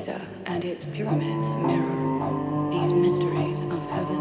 Giza and its pyramids mirror these mysteries of heaven.